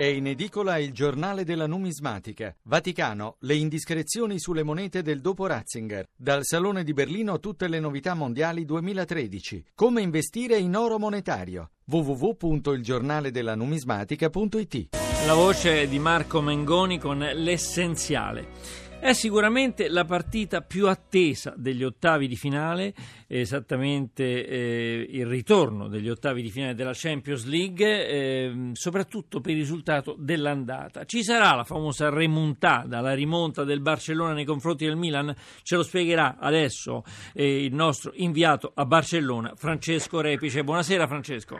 È in edicola il giornale della numismatica. Vaticano, le indiscrezioni sulle monete del dopo Ratzinger. Dal Salone di Berlino tutte le novità mondiali 2013. Come investire in oro monetario. www.ilgiornaledellanumismatica.it La voce di Marco Mengoni con l'essenziale. È sicuramente la partita più attesa degli ottavi di finale, esattamente eh, il ritorno degli ottavi di finale della Champions League, eh, soprattutto per il risultato dell'andata. Ci sarà la famosa remontata, la rimonta del Barcellona nei confronti del Milan? Ce lo spiegherà adesso eh, il nostro inviato a Barcellona, Francesco Repice. Buonasera Francesco.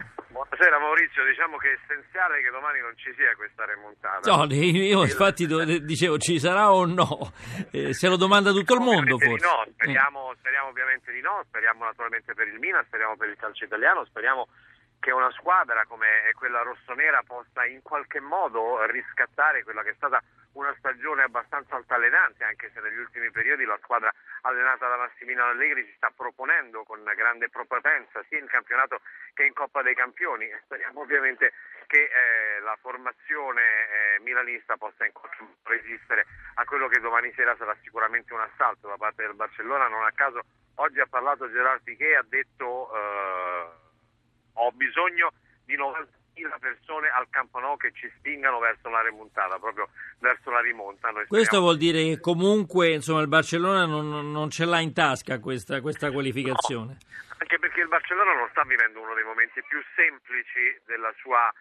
Buonasera Maurizio, diciamo che è essenziale che domani non ci sia questa remontata. No, io infatti dicevo ci sarà o no, eh, se lo domanda tutto il mondo forse. No, speriamo, speriamo ovviamente di no, speriamo naturalmente per il Milan, speriamo per il calcio italiano, speriamo che una squadra come quella rossonera possa in qualche modo riscattare quella che è stata una stagione abbastanza altalenante, anche se negli ultimi periodi la squadra allenata da Massimiliano Allegri si sta proponendo con grande propenza sia in campionato che in Coppa dei Campioni. Speriamo ovviamente che eh, la formazione eh, milanista possa in qualche modo resistere a quello che domani sera sarà sicuramente un assalto da parte del Barcellona. Non a caso oggi ha parlato Gerard Piquet, ha detto eh, ho bisogno di 90 persone al Campo Nou che ci spingano verso la remontata, proprio verso la rimonta. Questo vuol dire che comunque insomma, il Barcellona non, non, ce l'ha in tasca questa, questa qualificazione. No, anche perché il Barcellona non sta vivendo uno dei momenti più semplici della sua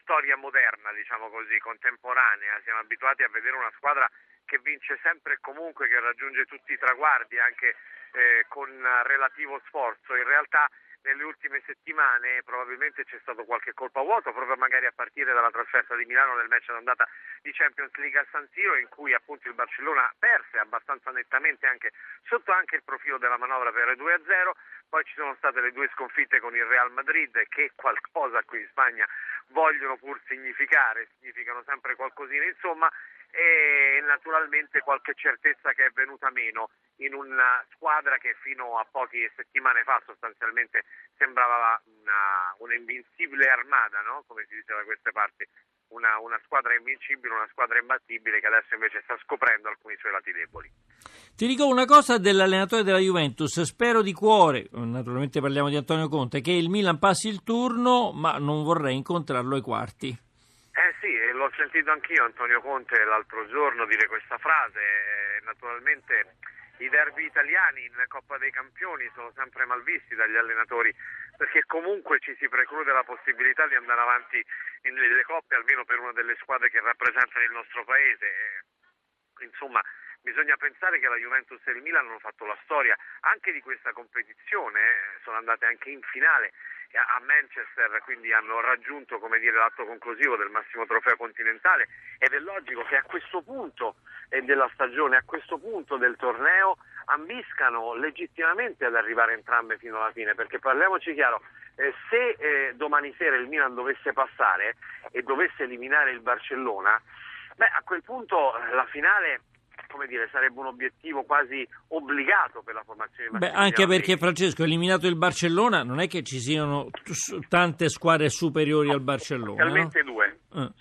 storia moderna, diciamo così, contemporanea. Siamo abituati a vedere una squadra che vince sempre e comunque, che raggiunge tutti i traguardi anche eh, con relativo sforzo. In realtà nelle ultime settimane probabilmente c'è stato qualche colpo a vuoto, proprio magari a partire dalla trasferta di Milano nel match d'andata di Champions League a San Siro, in cui appunto il Barcellona perse abbastanza nettamente anche sotto anche il profilo della manovra per 2-0. Poi ci sono state le due sconfitte con il Real Madrid che qualcosa qui in Spagna vogliono pur significare, significano sempre qualcosina, insomma, e naturalmente qualche certezza che è venuta meno in una squadra che fino a poche settimane fa sostanzialmente sembrava una, una invincibile armata, no? come si dice da queste parti, una, una, squadra invincibile, una squadra imbattibile che adesso invece sta scoprendo alcuni suoi lati deboli. Ti dico una cosa dell'allenatore della Juventus, spero di cuore, naturalmente parliamo di Antonio Conte, che il Milan passi il turno, ma non vorrei incontrarlo ai quarti. Eh sì, l'ho sentito anch'io Antonio Conte l'altro giorno dire questa frase, naturalmente i derby italiani in Coppa dei Campioni sono sempre mal visti dagli allenatori perché comunque ci si preclude la possibilità di andare avanti nelle coppe almeno per una delle squadre che rappresentano il nostro paese. Insomma, bisogna pensare che la Juventus e il Milan hanno fatto la storia anche di questa competizione, eh, sono andate anche in finale a Manchester, quindi hanno raggiunto dire, l'atto conclusivo del massimo trofeo continentale. Ed è logico che a questo punto della stagione, a questo punto del torneo ambiscano legittimamente ad arrivare entrambe fino alla fine, perché parliamoci chiaro, eh, se eh, domani sera il Milan dovesse passare e dovesse eliminare il Barcellona, beh, a quel punto eh, la finale come dire, sarebbe un obiettivo quasi obbligato per la formazione Beh, anche perché Francesco, eliminato il Barcellona, non è che ci siano tante squadre superiori no, al Barcellona. Realmente no? due, eh.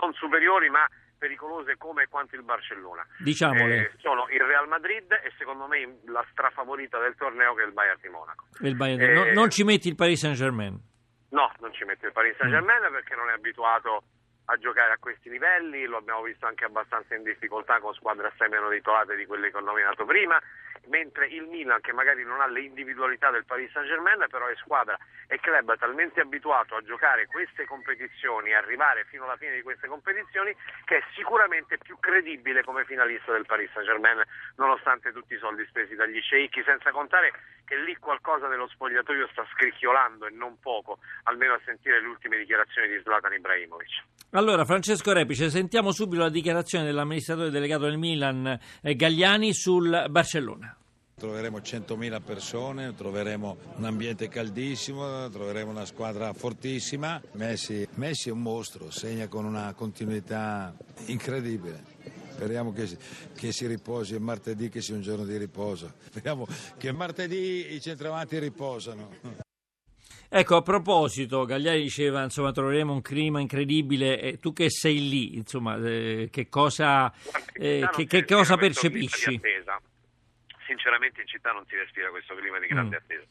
non superiori ma pericolose come quanto il Barcellona. Diciamole. Eh, sono il Real Madrid e secondo me la strafavorita del torneo che è il Bayern di Monaco. Bayern, eh, no, non ci metti il Paris Saint Germain? No, non ci metti il Paris Saint Germain mm. perché non è abituato a giocare a questi livelli, lo abbiamo visto anche abbastanza in difficoltà con squadre assai meno titolate di quelle che ho nominato prima, mentre il Milan che magari non ha le individualità del Paris Saint Germain però è squadra e club talmente abituato a giocare queste competizioni, arrivare fino alla fine di queste competizioni che è sicuramente più credibile come finalista del Paris Saint Germain nonostante tutti i soldi spesi dagli sceicchi, senza contare che lì qualcosa dello spogliatoio sta scricchiolando e non poco, almeno a sentire le ultime dichiarazioni di Zlatan Ibrahimovic. Allora, Francesco Repice, sentiamo subito la dichiarazione dell'amministratore delegato del Milan eh, Gagliani sul Barcellona. Troveremo 100.000 persone, troveremo un ambiente caldissimo, troveremo una squadra fortissima. Messi, Messi è un mostro, segna con una continuità incredibile. Speriamo che, che, si riposi, è martedì che sia un giorno di riposo. Speriamo che martedì i centravanti riposano. Ecco, a proposito, Gagliari diceva, insomma, troveremo un clima incredibile, eh, tu che sei lì, insomma, eh, che cosa, eh, che, che cosa percepisci? Sinceramente in città non si respira questo clima di grande mm. attesa.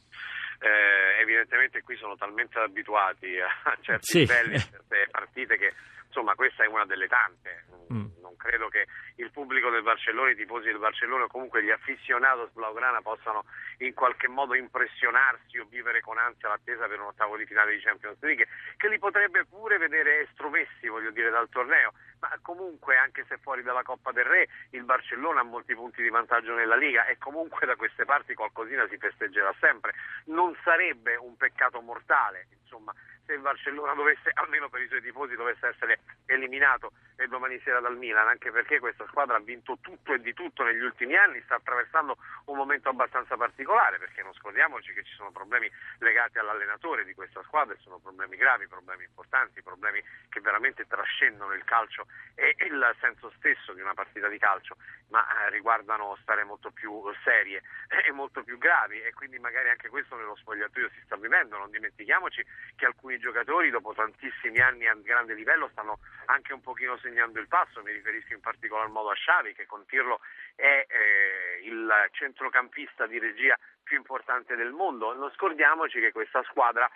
Eh, evidentemente qui sono talmente abituati a certi sì. livelli, a certe partite che insomma questa è una delle tante. Mm. Non credo che il pubblico del Barcellona, i tifosi del Barcellona o comunque gli aficionados blaugrana possano in qualche modo impressionarsi o vivere con ansia l'attesa per un ottavo di finale di Champions League, che li potrebbe pure vedere estromessi, voglio dire, dal torneo. Ma comunque, anche se fuori dalla Coppa del Re, il Barcellona ha molti punti di vantaggio nella Liga e comunque da queste parti qualcosina si festeggerà sempre. Non sarebbe un peccato mortale, insomma, se il Barcellona dovesse, almeno per i suoi tifosi, dovesse essere eliminato domani sera dal Milan, anche perché questa squadra ha vinto tutto e di tutto negli ultimi anni, sta attraversando un momento abbastanza particolare, perché non scordiamoci che ci sono problemi legati all'allenatore di questa squadra, e sono problemi gravi, problemi importanti, problemi che veramente trascendono il calcio e il senso stesso di una partita di calcio, ma eh, riguardano stare molto più serie e molto più gravi e quindi magari anche questo nello spogliatoio si sta vivendo, non dimentichiamoci che alcuni giocatori dopo tantissimi anni a grande livello stanno anche un pochino segnando il passo, mi riferisco in particolar modo a Xavi che con Tirlo è eh, il centrocampista di regia più importante del mondo. Non scordiamoci che questa squadra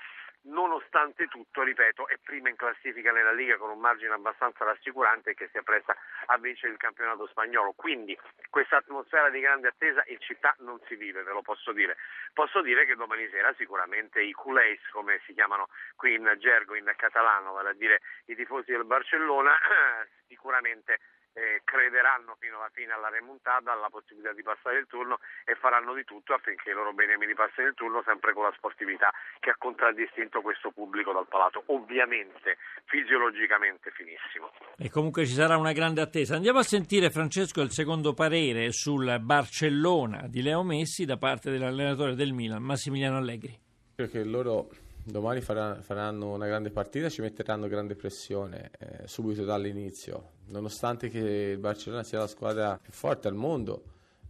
nonostante tutto, ripeto, è prima in classifica nella Liga con un margine abbastanza rassicurante che si appresta a vincere il campionato spagnolo. Quindi questa atmosfera di grande attesa in città non si vive, ve lo posso dire. Posso dire che domani sera sicuramente i culés, come si chiamano qui in gergo, in catalano, vale a dire i tifosi del Barcellona, sicuramente eh, crederanno fino alla fine alla remontata, alla possibilità di passare il turno e faranno di tutto affinché i loro beniamini passino il turno sempre con la sportività che ha contraddistinto questo pubblico dal palato, ovviamente fisiologicamente finissimo. E comunque ci sarà una grande attesa. Andiamo a sentire Francesco il secondo parere sul Barcellona di Leo Messi da parte dell'allenatore del Milan, Massimiliano Allegri. Perché loro domani faranno una grande partita, ci metteranno grande pressione eh, subito dall'inizio, nonostante che il Barcellona sia la squadra più forte al mondo,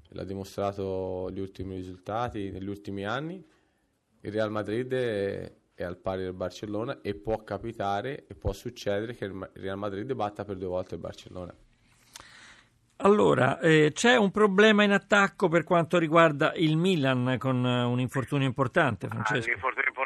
l'ha dimostrato gli ultimi risultati negli ultimi anni, il Real Madrid è, è al pari del Barcellona e può capitare e può succedere che il Real Madrid batta per due volte il Barcellona. Allora, eh, c'è un problema in attacco per quanto riguarda il Milan con uh, un infortunio importante, Francesco. Ah,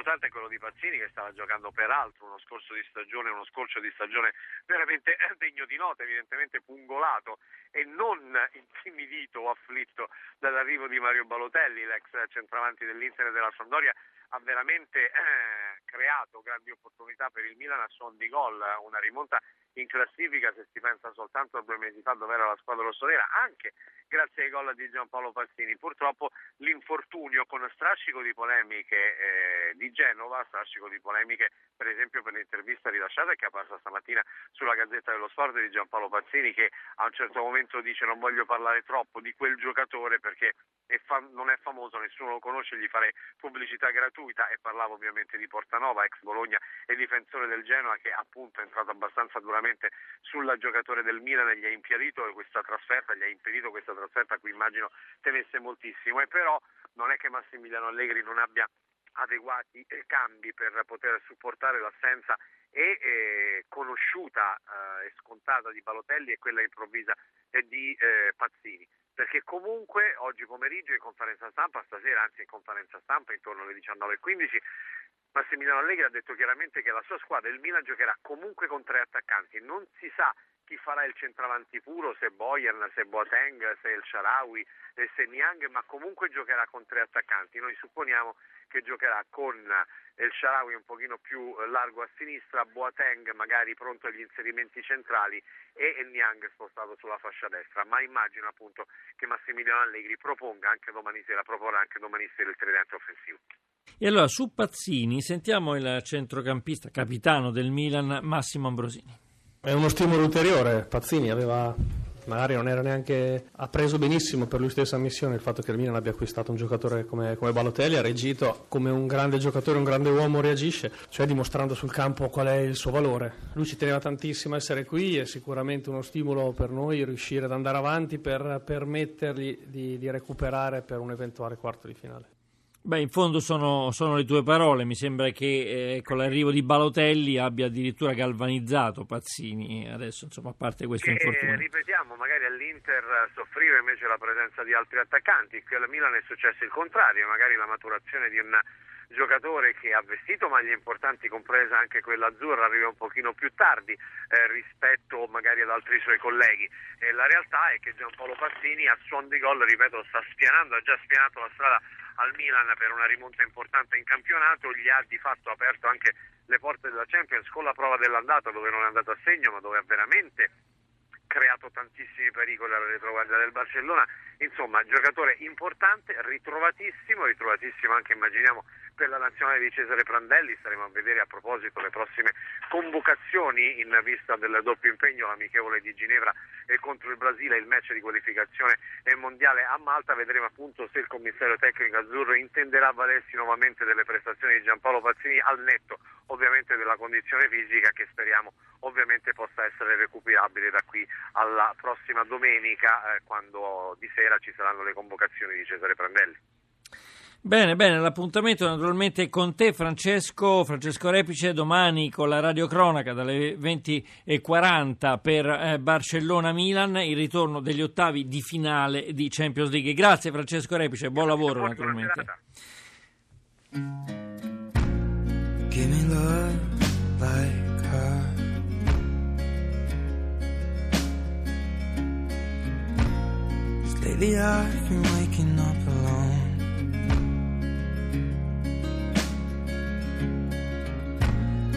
importante è quello di Pazzini che stava giocando peraltro uno scorso di stagione, uno scorcio di stagione veramente degno di nota, evidentemente pungolato e non intimidito o afflitto dall'arrivo di Mario Balotelli, l'ex centravanti dell'Inter e della Sampdoria, ha veramente eh, creato grandi opportunità per il Milan a suon di gol, una rimonta in classifica se si pensa soltanto a due mesi fa dove era la squadra rossonera, anche grazie ai gol di Giampaolo Passini. Purtroppo l'infortunio con strascico di polemiche eh, di Genova, strascico di polemiche per esempio per l'intervista rilasciata che è apparsa stamattina sulla Gazzetta dello Sport di Giampaolo Pazzini che a un certo momento dice non voglio parlare troppo di quel giocatore perché è fam- non è famoso, nessuno lo conosce, gli farei pubblicità gratuita e parlavo ovviamente di Portanova, ex Bologna e difensore del Genoa che appunto è entrato abbastanza duramente sul giocatore del Milan e gli ha impedito questa trasferta, gli ha impedito questa trasferta a cui immagino temesse moltissimo. E però non è che Massimiliano Allegri non abbia adeguati cambi per poter supportare l'assenza e eh, conosciuta eh, e scontata di Balotelli e quella improvvisa di eh, Pazzini perché comunque oggi pomeriggio in conferenza stampa, stasera anzi in conferenza stampa intorno alle 19.15 Massimiliano Allegri ha detto chiaramente che la sua squadra, il Milan, giocherà comunque con tre attaccanti, non si sa chi farà il centravanti puro, se Boyan, se Boateng, se El Sharawi, se Niang, ma comunque giocherà con tre attaccanti. Noi supponiamo che giocherà con El Sharawi un pochino più largo a sinistra, Boateng magari pronto agli inserimenti centrali e Niang spostato sulla fascia destra, ma immagino appunto che Massimiliano Allegri proponga anche domani sera, proporrà anche domani sera il tridente offensivo. E allora su Pazzini sentiamo il centrocampista capitano del Milan Massimo Ambrosini. È uno stimolo ulteriore, Pazzini aveva magari non era neanche ha preso benissimo per lui stessa ammissione il fatto che il Milan abbia acquistato un giocatore come, come Balotelli, ha reagito come un grande giocatore, un grande uomo reagisce, cioè dimostrando sul campo qual è il suo valore. Lui ci teneva tantissimo a essere qui, è sicuramente uno stimolo per noi riuscire ad andare avanti per permettergli di, di recuperare per un eventuale quarto di finale. Beh, in fondo sono, sono, le tue parole. Mi sembra che eh, con l'arrivo di Balotelli abbia addirittura galvanizzato Pazzini. Adesso, insomma, a parte questo infortunio. Ripetiamo, magari all'Inter soffriva invece la presenza di altri attaccanti. Qui al Milan è successo il contrario, magari la maturazione di un giocatore che ha vestito maglie importanti, compresa anche quella azzurra, arriva un pochino più tardi eh, rispetto magari ad altri suoi colleghi. E la realtà è che Giampaolo Pazzini a suon di gol, ripeto, sta spianando, ha già spianato la strada al Milan per una rimonta importante in campionato, gli ha di fatto aperto anche le porte della Champions con la prova dell'andata dove non è andato a segno ma dove ha veramente creato tantissimi pericoli alla retroguardia del Barcellona, insomma giocatore importante, ritrovatissimo, ritrovatissimo anche immaginiamo per la nazionale di Cesare Prandelli, staremo a vedere a proposito le prossime convocazioni in vista del doppio impegno, l'amichevole di Ginevra e contro il Brasile, il match di qualificazione mondiale a Malta, vedremo appunto se il commissario tecnico azzurro intenderà valersi nuovamente delle prestazioni di Giampaolo Pazzini al netto ovviamente della condizione fisica che speriamo ovviamente possa essere recuperabile da qui alla prossima domenica eh, quando di sera ci saranno le convocazioni di Cesare Prandelli. Bene, bene, l'appuntamento naturalmente è con te Francesco, Francesco Repice domani con la radiocronaca dalle 20.40 per eh, Barcellona-Milan, il ritorno degli ottavi di finale di Champions League. Grazie Francesco Repice, buon lavoro naturalmente. Give me love like Lately I've been waking up alone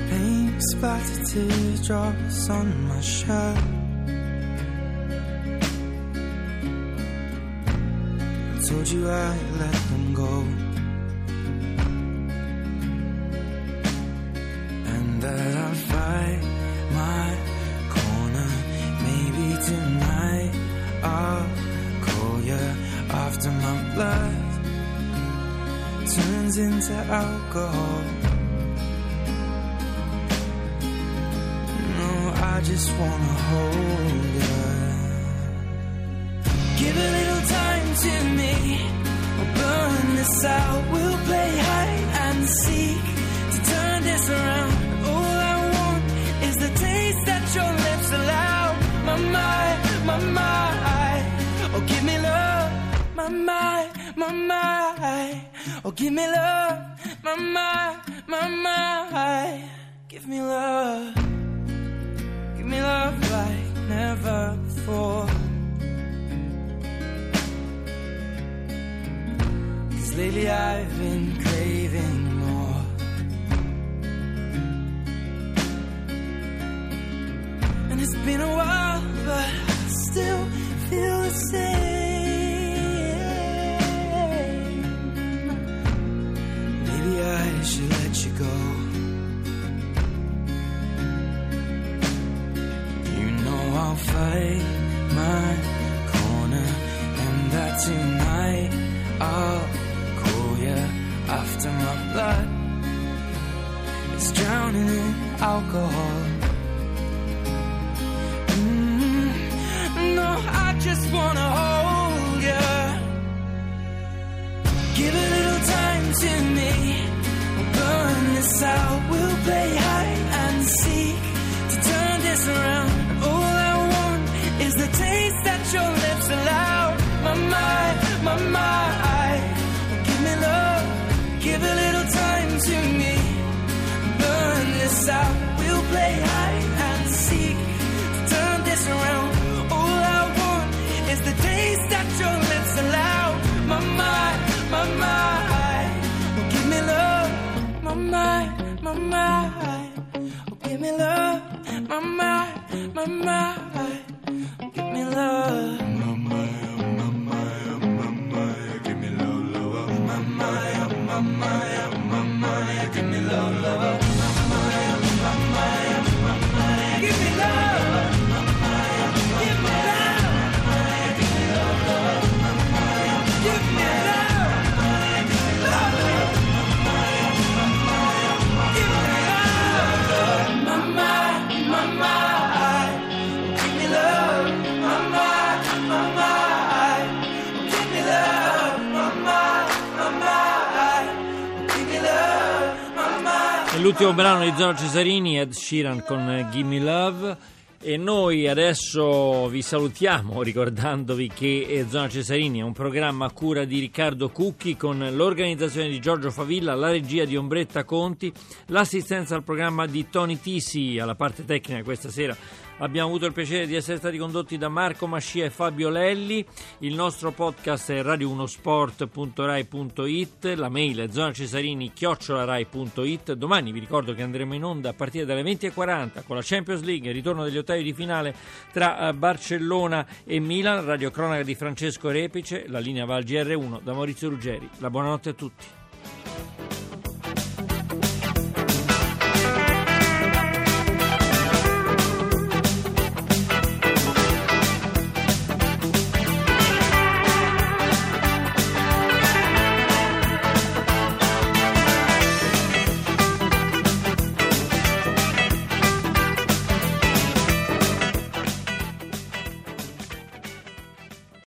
Paint splattered teardrops on my shirt. I told you I'd let them go. Blood turns into alcohol. No, I just wanna hold you. Give a little time to me. We'll burn this out. We'll play hide and seek to turn this around. All I want is the taste that your lips allow. My mind, my mind. Oh, give me love. My mind, my mind. Oh, give me love. My mind, my mind. Give me love give me love like never before. Cause lately I've been craving more. And it's been a while, but I still feel the same. That your allow. My mind, my mind. Give me love, my mind, my mind. Give me love, my mind, my mind Give me love. Mama, mama, mama, give me love, love. Mama, mama, l'ultimo brano di Zona Cesarini, Ed Sheeran con Gimme Love. E noi adesso vi salutiamo ricordandovi che Zona Cesarini è un programma a cura di Riccardo Cucchi con l'organizzazione di Giorgio Favilla, la regia di Ombretta Conti, l'assistenza al programma di Tony Tisi alla parte tecnica questa sera Abbiamo avuto il piacere di essere stati condotti da Marco Mascia e Fabio Lelli. Il nostro podcast è radio1sport.rai.it, la mail è zonacesarini-rai.it. Domani vi ricordo che andremo in onda a partire dalle 20.40 con la Champions League, il ritorno degli ottavi di finale tra eh, Barcellona e Milan, radio cronaca di Francesco Repice, la linea Val GR1 da Maurizio Ruggeri. La buonanotte a tutti.